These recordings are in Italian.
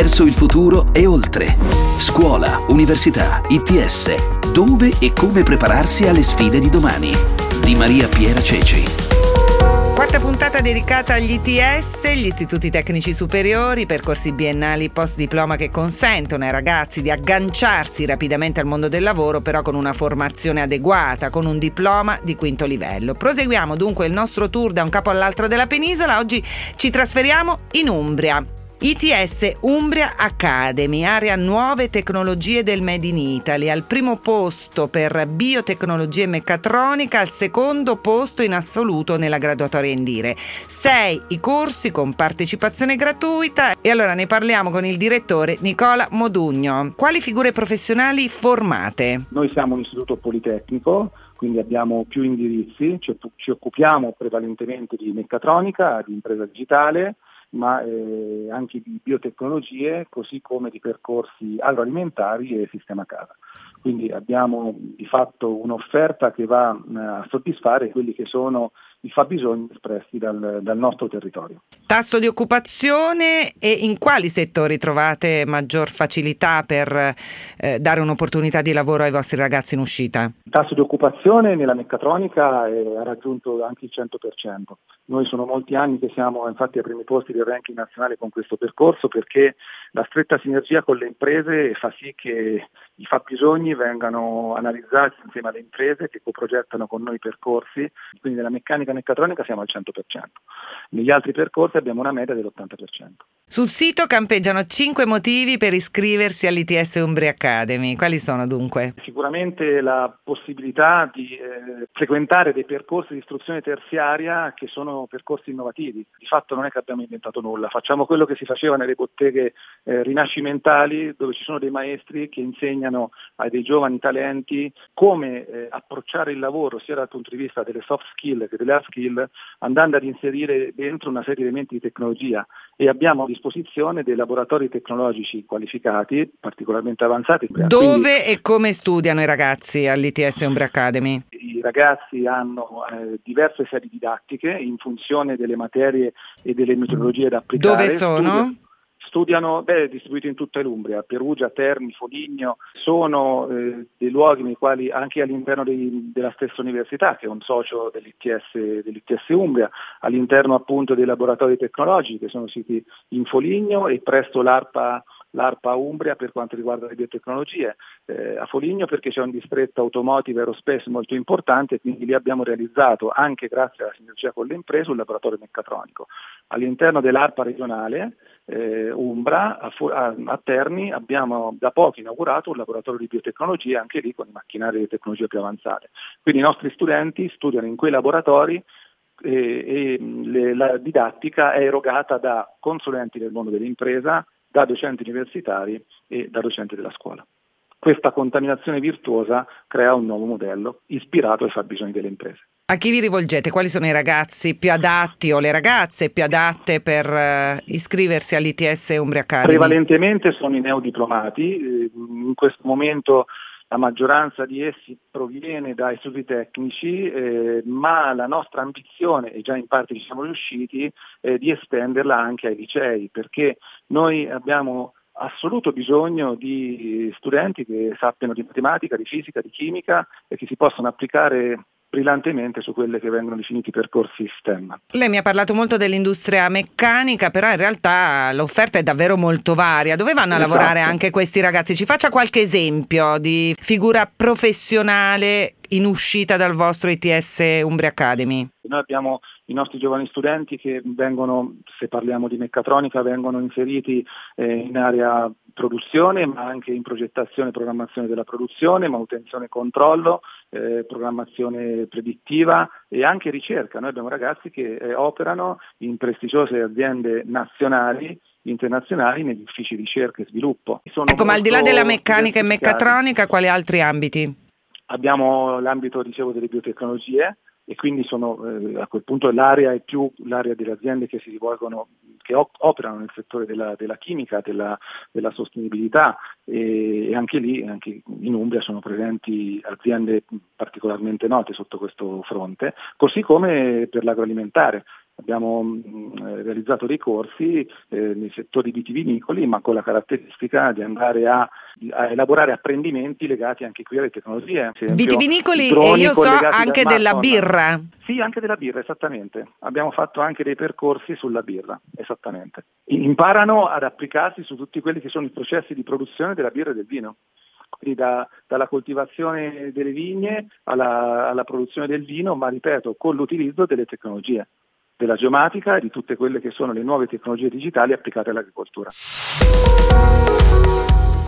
verso il futuro e oltre. Scuola, università, ITS. Dove e come prepararsi alle sfide di domani. Di Maria Piera Ceci. Quarta puntata dedicata agli ITS, gli istituti tecnici superiori, percorsi biennali post diploma che consentono ai ragazzi di agganciarsi rapidamente al mondo del lavoro, però con una formazione adeguata, con un diploma di quinto livello. Proseguiamo dunque il nostro tour da un capo all'altro della penisola. Oggi ci trasferiamo in Umbria. ITS Umbria Academy, area nuove tecnologie del Made in Italy, al primo posto per biotecnologia e meccatronica, al secondo posto in assoluto nella graduatoria Indire. Sei i corsi con partecipazione gratuita e allora ne parliamo con il direttore Nicola Modugno. Quali figure professionali formate? Noi siamo un istituto politecnico quindi abbiamo più indirizzi, ci occupiamo prevalentemente di meccatronica, di impresa digitale, ma eh, anche di biotecnologie, così come di percorsi agroalimentari e sistema casa. Quindi abbiamo di fatto un'offerta che va eh, a soddisfare quelli che sono i fabbisogni espressi dal, dal, nostro territorio. Tasso di occupazione e in quali settori trovate maggior facilità per eh, dare un'opportunità di lavoro ai vostri ragazzi in uscita? Il tasso di occupazione nella meccatronica è, ha raggiunto anche il 100%. Noi sono molti anni che siamo infatti ai primi posti del ranking nazionale con questo percorso perché la stretta sinergia con le imprese fa sì che i fabbisogni vengano analizzati insieme alle imprese che coprogettano con noi i percorsi, quindi nella meccanica meccatronica siamo al 100%, negli altri percorsi abbiamo una media dell'80%. Sul sito campeggiano 5 motivi per iscriversi all'ITS Umbria Academy, quali sono dunque? Sicuramente la possibilità di eh, frequentare dei percorsi di istruzione terziaria che sono percorsi innovativi, di fatto non è che abbiamo inventato nulla, facciamo quello che si faceva nelle botteghe eh, rinascimentali dove ci sono dei maestri che insegnano ai dei giovani talenti come eh, approcciare il lavoro sia dal punto di vista delle soft skill che delle skill andando ad inserire dentro una serie di elementi di tecnologia e abbiamo a disposizione dei laboratori tecnologici qualificati particolarmente avanzati. Dove Quindi, e come studiano i ragazzi all'ITS Umbra Academy? I ragazzi hanno eh, diverse sedi didattiche in funzione delle materie e delle metodologie da applicare. Dove sono? Studiano studiano, beh, distribuiti in tutta l'Umbria, Perugia, Terni, Foligno, sono eh, dei luoghi nei quali anche all'interno dei, della stessa università, che è un socio dell'ITS, dell'ITS Umbria, all'interno appunto dei laboratori tecnologici che sono siti in Foligno e presso l'ARPA l'ARPA Umbria per quanto riguarda le biotecnologie, eh, a Foligno perché c'è un distretto automotive aerospace molto importante e quindi lì abbiamo realizzato anche grazie alla sinergia con le imprese un laboratorio meccatronico. All'interno dell'ARPA regionale eh, Umbra a, a, a, Terni abbiamo da poco inaugurato un laboratorio di biotecnologie anche lì con i macchinari di tecnologia più avanzate. Quindi i nostri studenti studiano in quei laboratori e, e le, la didattica è erogata da consulenti del mondo dell'impresa, da docenti universitari e da docenti della scuola. Questa contaminazione virtuosa crea un nuovo modello ispirato ai fabbisogni delle imprese. A chi vi rivolgete? Quali sono i ragazzi più adatti o le ragazze più adatte per uh, iscriversi all'ITS Umbria Academy? Prevalentemente sono i neodiplomati, eh, in questo momento la maggioranza di essi proviene da istituti tecnici, eh, ma la nostra ambizione, e già in parte ci siamo riusciti, è di estenderla anche ai licei, perché noi abbiamo assoluto bisogno di studenti che sappiano di matematica, di fisica, di chimica e che si possano applicare brillantemente su quelli che vengono definiti percorsi STEM. Lei mi ha parlato molto dell'industria meccanica, però in realtà l'offerta è davvero molto varia. Dove vanno a esatto. lavorare anche questi ragazzi? Ci faccia qualche esempio di figura professionale in uscita dal vostro ITS Umbria Academy? Noi abbiamo i nostri giovani studenti che vengono, se parliamo di meccatronica, vengono inseriti eh, in area produzione, ma anche in progettazione e programmazione della produzione, manutenzione e controllo, eh, programmazione predittiva e anche ricerca. Noi abbiamo ragazzi che eh, operano in prestigiose aziende nazionali internazionali negli uffici di ricerca e sviluppo. Sono ecco, ma al di là della meccanica e meccatronica, quali altri ambiti? Abbiamo l'ambito dicevo, delle biotecnologie, e quindi sono, eh, a quel punto l'area è più l'area delle aziende che si rivolgono, che op- operano nel settore della, della chimica, della, della sostenibilità e, e, anche lì, anche in Umbria sono presenti aziende particolarmente note sotto questo fronte, così come per l'agroalimentare. Abbiamo mh, realizzato dei corsi eh, nei settori vitivinicoli, ma con la caratteristica di andare a, a, elaborare apprendimenti legati anche qui alle tecnologie. Vitivinicoli e io so anche della birra. Sì, anche della birra, esattamente. Abbiamo fatto anche dei percorsi sulla birra, esattamente. Imparano ad applicarsi su tutti quelli che sono i processi di produzione della birra e del vino quindi da, dalla coltivazione delle vigne alla, alla, produzione del vino, ma ripeto, con l'utilizzo delle tecnologie, della geomatica e di tutte quelle che sono le nuove tecnologie digitali applicate all'agricoltura.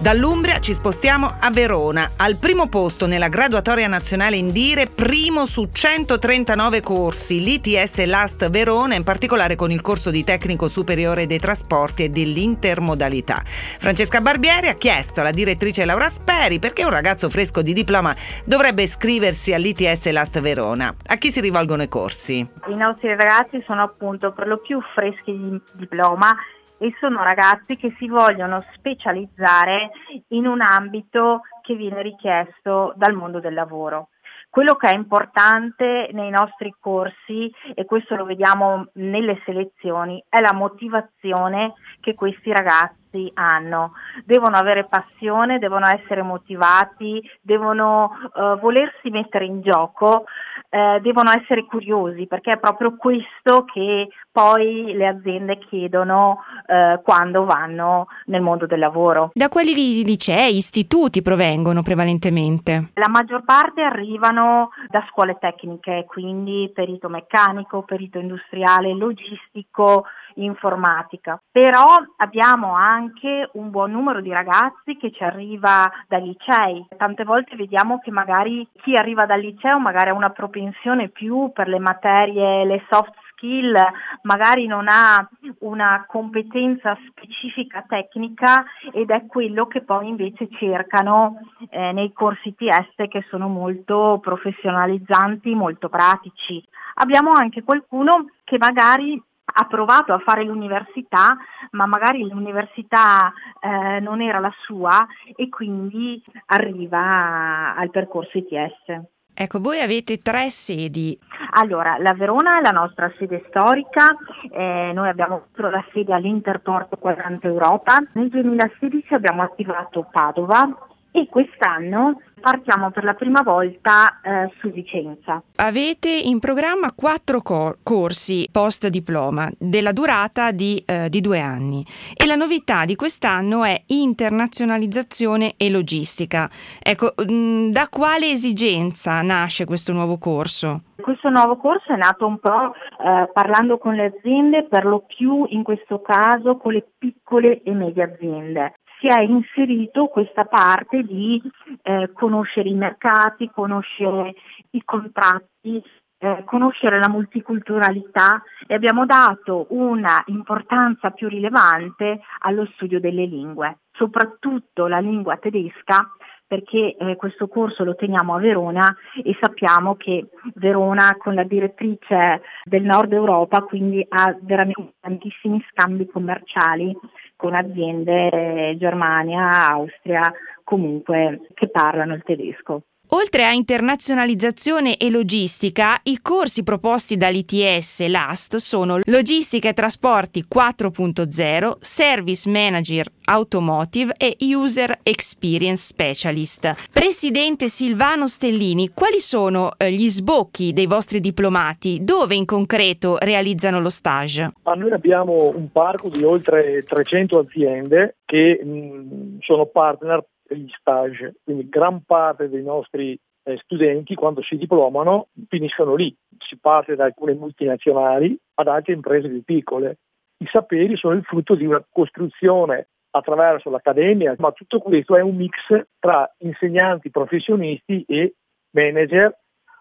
Dall'Umbria ci spostiamo a Verona, al primo posto nella graduatoria nazionale Indire, primo su 139 corsi, l'ITS Last Verona, in particolare con il corso di tecnico superiore dei trasporti e dell'intermodalità. Francesca Barbieri ha chiesto alla direttrice Laura Speri perché un ragazzo fresco di diploma dovrebbe iscriversi all'ITS Last Verona. A chi si rivolgono i corsi? I nostri ragazzi sono appunto per lo più freschi di diploma e sono ragazzi che si vogliono specializzare in un ambito che viene richiesto dal mondo del lavoro. Quello che è importante nei nostri corsi, e questo lo vediamo nelle selezioni, è la motivazione che questi ragazzi hanno. Devono avere passione, devono essere motivati, devono uh, volersi mettere in gioco eh, devono essere curiosi perché è proprio questo che poi le aziende chiedono eh, quando vanno nel mondo del lavoro. Da quali licei, istituti provengono prevalentemente? La maggior parte arrivano da scuole tecniche, quindi perito meccanico, perito industriale, logistico, informatica. Però abbiamo anche un buon numero di ragazzi che ci arriva dai licei. Tante volte vediamo che magari chi arriva dal liceo magari ha una propensione più per le materie, le soft skill, magari non ha una competenza specifica tecnica ed è quello che poi invece cercano eh, nei corsi TS che sono molto professionalizzanti, molto pratici. Abbiamo anche qualcuno che magari ha provato a fare l'università, ma magari l'università eh, non era la sua e quindi arriva al percorso ITS. Ecco, voi avete tre sedi. Allora, la Verona è la nostra sede storica, eh, noi abbiamo la sede all'Interporto Quadrante Europa. Nel 2016 abbiamo attivato Padova e quest'anno partiamo per la prima volta eh, su Vicenza. Avete in programma quattro cor- corsi post diploma della durata di, eh, di, due anni e la novità di quest'anno è internazionalizzazione e logistica. Ecco, mh, mm, da quale esigenza nasce questo nuovo corso? Questo nuovo corso è nato un po' eh, parlando con le aziende, per lo più in questo caso con le piccole e medie aziende si è inserito questa parte di eh, conoscere i mercati, conoscere i contratti, eh, conoscere la multiculturalità e abbiamo dato una importanza più rilevante allo studio delle lingue, soprattutto la lingua tedesca perché eh, questo corso lo teniamo a Verona e sappiamo che Verona con la direttrice del nord Europa quindi ha veramente tantissimi scambi commerciali con aziende eh, Germania, Austria, comunque che parlano il tedesco. Oltre a internazionalizzazione e logistica, i corsi proposti dall'ITS LAST sono Logistica e Trasporti 4.0, Service Manager Automotive e User Experience Specialist. Presidente Silvano Stellini, quali sono eh, gli sbocchi dei vostri diplomati? Dove in concreto realizzano lo stage? Ah, noi abbiamo un parco di oltre 300 aziende che mh, sono partner gli stage, quindi gran parte dei nostri eh, studenti quando si diplomano finiscono lì, si parte da alcune multinazionali ad altre imprese più piccole. I saperi sono il frutto di una costruzione attraverso l'accademia, ma tutto questo è un mix tra insegnanti, professionisti e manager,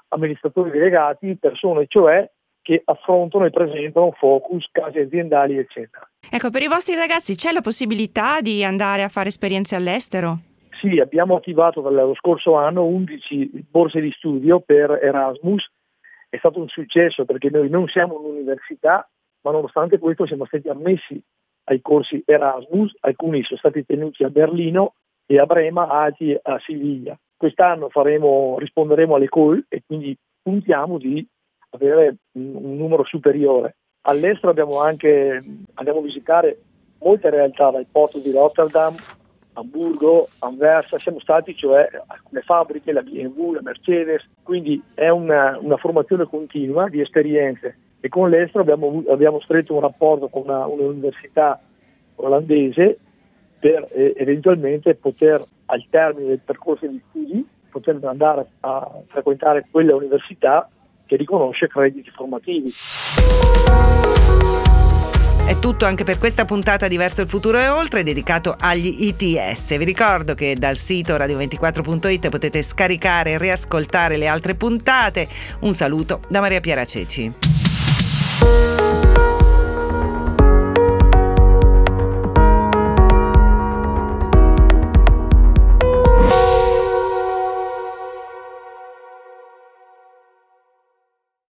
amministratori delegati, persone cioè che affrontano e presentano focus, casi aziendali, eccetera. Ecco, per i vostri ragazzi c'è la possibilità di andare a fare esperienze all'estero? Sì, abbiamo attivato dallo scorso anno 11 borse di studio per Erasmus. È stato un successo perché noi non siamo un'università, ma nonostante questo siamo stati ammessi ai corsi Erasmus, alcuni sono stati tenuti a Berlino e a Brema, altri a Siviglia. Quest'anno faremo, risponderemo alle call e quindi puntiamo di avere un numero superiore All'estero abbiamo anche, andiamo a visitare molte realtà, dal porto di Rotterdam, Hamburgo, Anversa, siamo stati cioè alcune fabbriche, la BMW, la Mercedes, quindi è una, una formazione continua di esperienze e con l'estero abbiamo, abbiamo stretto un rapporto con una, un'università olandese per eh, eventualmente poter al termine del percorso di studi poter andare a frequentare quella università che riconosce crediti formativi. È tutto anche per questa puntata di Verso il futuro e oltre dedicato agli ITS. Vi ricordo che dal sito radio24.it potete scaricare e riascoltare le altre puntate. Un saluto da Maria Piera Ceci.